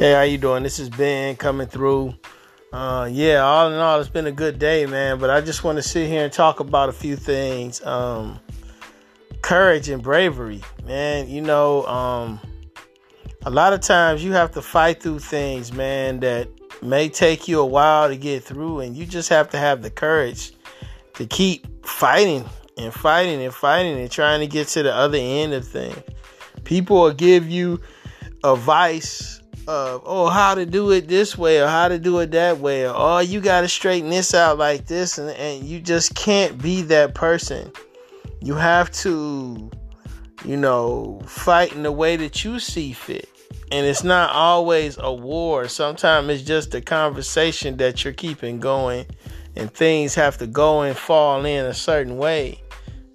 Hey, how you doing? This is Ben coming through. Uh, yeah, all in all, it's been a good day, man. But I just want to sit here and talk about a few things. Um, courage and bravery, man. You know, um, a lot of times you have to fight through things, man, that may take you a while to get through, and you just have to have the courage to keep fighting and fighting and fighting and trying to get to the other end of things. People will give you advice of oh how to do it this way or how to do it that way. Or oh you got to straighten this out like this and, and you just can't be that person. You have to you know fight in the way that you see fit. And it's not always a war. Sometimes it's just a conversation that you're keeping going and things have to go and fall in a certain way.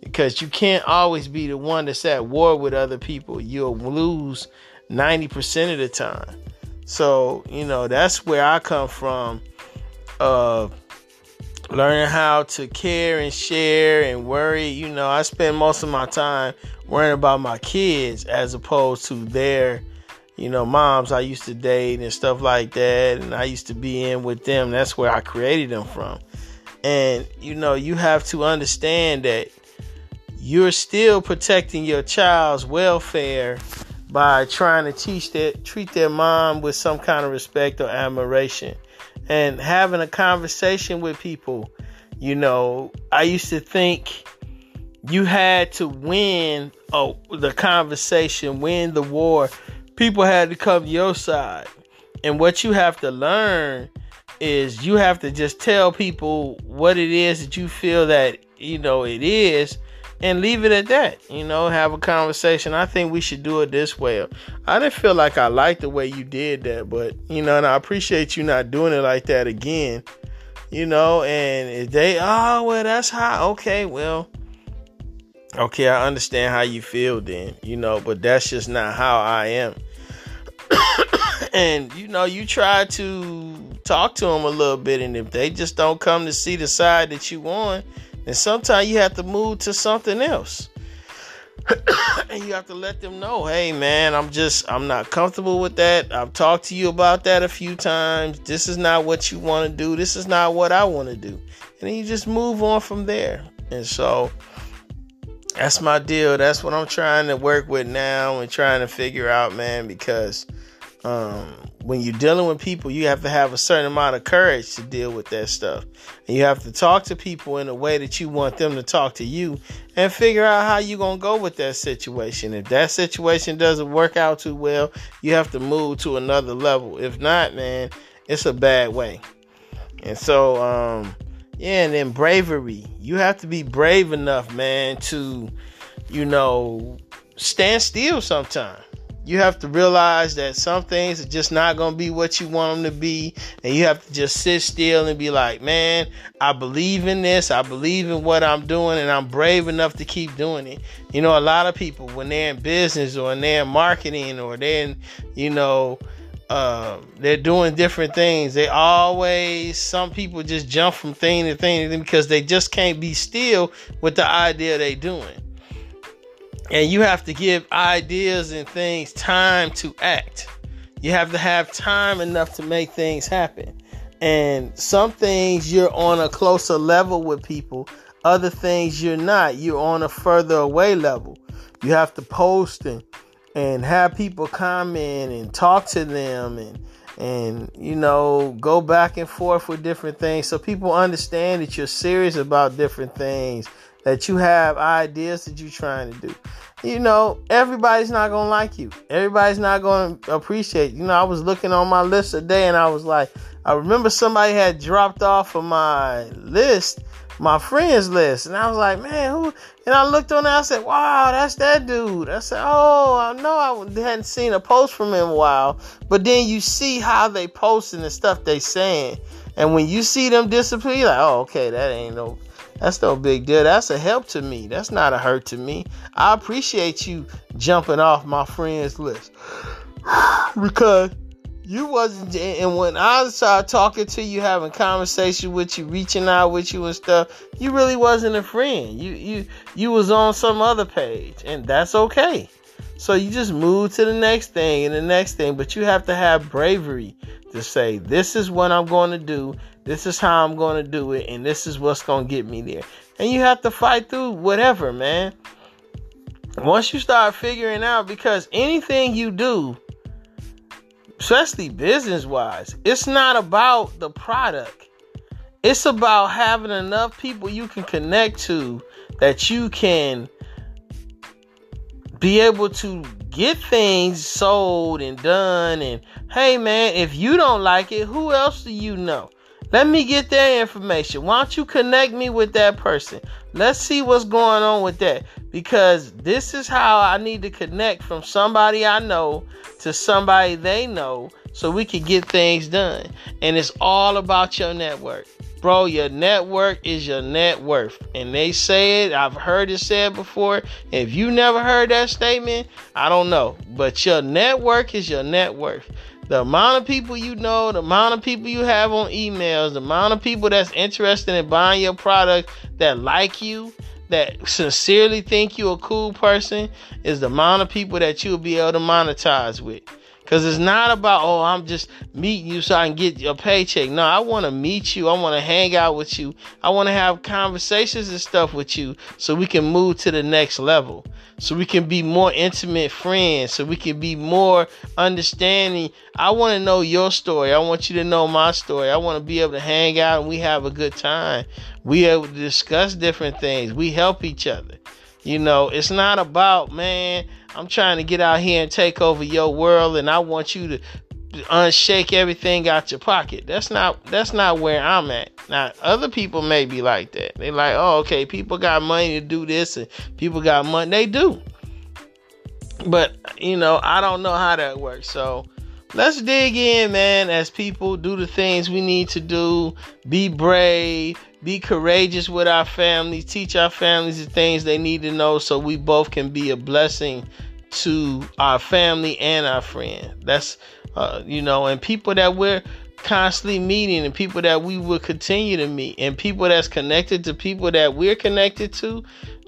Because you can't always be the one that's at war with other people. You'll lose 90% of the time so, you know, that's where I come from. Uh, learning how to care and share and worry. You know, I spend most of my time worrying about my kids as opposed to their, you know, moms I used to date and stuff like that. And I used to be in with them. That's where I created them from. And, you know, you have to understand that you're still protecting your child's welfare by trying to teach that treat their mom with some kind of respect or admiration. And having a conversation with people you know i used to think you had to win oh, the conversation win the war. People had to come to your side. And what you have to learn is you have to just tell people what it is that you feel that you know it is and leave it at that. You know, have a conversation. I think we should do it this way. I didn't feel like I liked the way you did that, but you know, and I appreciate you not doing it like that again. You know, and if they, oh well, that's how. Okay, well, okay, I understand how you feel then. You know, but that's just not how I am. and you know, you try to talk to them a little bit, and if they just don't come to see the side that you want and sometimes you have to move to something else. and you have to let them know, hey man, I'm just I'm not comfortable with that. I've talked to you about that a few times. This is not what you want to do. This is not what I want to do. And then you just move on from there. And so that's my deal. That's what I'm trying to work with now and trying to figure out, man, because um, when you're dealing with people, you have to have a certain amount of courage to deal with that stuff. And you have to talk to people in a way that you want them to talk to you and figure out how you're going to go with that situation. If that situation doesn't work out too well, you have to move to another level. If not, man, it's a bad way. And so, um, yeah, and then bravery. You have to be brave enough, man, to, you know, stand still sometimes you have to realize that some things are just not going to be what you want them to be. And you have to just sit still and be like, man, I believe in this. I believe in what I'm doing and I'm brave enough to keep doing it. You know, a lot of people, when they're in business or they're in marketing or they're in, you know, uh, they're doing different things. They always, some people just jump from thing to thing because they just can't be still with the idea they're doing and you have to give ideas and things time to act. You have to have time enough to make things happen. And some things you're on a closer level with people, other things you're not. You're on a further away level. You have to post and and have people comment and talk to them and and you know go back and forth with different things so people understand that you're serious about different things that you have ideas that you're trying to do you know, everybody's not gonna like you. Everybody's not gonna appreciate. You know, I was looking on my list today, and I was like, I remember somebody had dropped off of my list, my friends list, and I was like, man, who? And I looked on there, I said, wow, that's that dude. I said, oh, I know I hadn't seen a post from him in a while, but then you see how they posting the stuff they saying, and when you see them disappear, like, oh, okay, that ain't no that's no big deal. That's a help to me. That's not a hurt to me. I appreciate you jumping off my friends list because you wasn't. And when I started talking to you, having conversation with you, reaching out with you and stuff, you really wasn't a friend. You you you was on some other page, and that's okay. So you just move to the next thing and the next thing, but you have to have bravery to say, this is what I'm going to do, this is how I'm going to do it, and this is what's going to get me there. And you have to fight through whatever, man. Once you start figuring out, because anything you do, especially business wise, it's not about the product. It's about having enough people you can connect to that you can be able to get things sold and done. And hey, man, if you don't like it, who else do you know? Let me get their information. Why don't you connect me with that person? Let's see what's going on with that. Because this is how I need to connect from somebody I know to somebody they know so we can get things done. And it's all about your network. Bro, your network is your net worth. And they say it, I've heard it said before. If you never heard that statement, I don't know. But your network is your net worth. The amount of people you know, the amount of people you have on emails, the amount of people that's interested in buying your product that like you, that sincerely think you're a cool person, is the amount of people that you'll be able to monetize with. Cause it's not about oh I'm just meeting you so I can get your paycheck. No, I want to meet you. I want to hang out with you. I want to have conversations and stuff with you so we can move to the next level. So we can be more intimate friends. So we can be more understanding. I want to know your story. I want you to know my story. I want to be able to hang out and we have a good time. We able to discuss different things. We help each other. You know, it's not about man I'm trying to get out here and take over your world, and I want you to unshake everything out your pocket. That's not that's not where I'm at. Now other people may be like that. They like, oh, okay, people got money to do this, and people got money. They do, but you know, I don't know how that works. So let's dig in, man. As people do the things we need to do, be brave, be courageous with our families, teach our families the things they need to know so we both can be a blessing to our family and our friend. That's, uh, you know, and people that we're constantly meeting and people that we will continue to meet and people that's connected to people that we're connected to,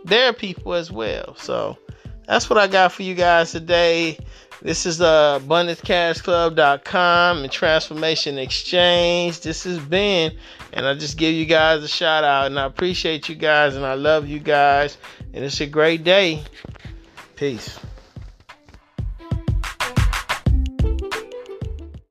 they're people as well. So that's what I got for you guys today. This is uh, AbundanceCashClub.com and Transformation Exchange. This has been, and I just give you guys a shout out, and I appreciate you guys, and I love you guys, and it's a great day. Peace.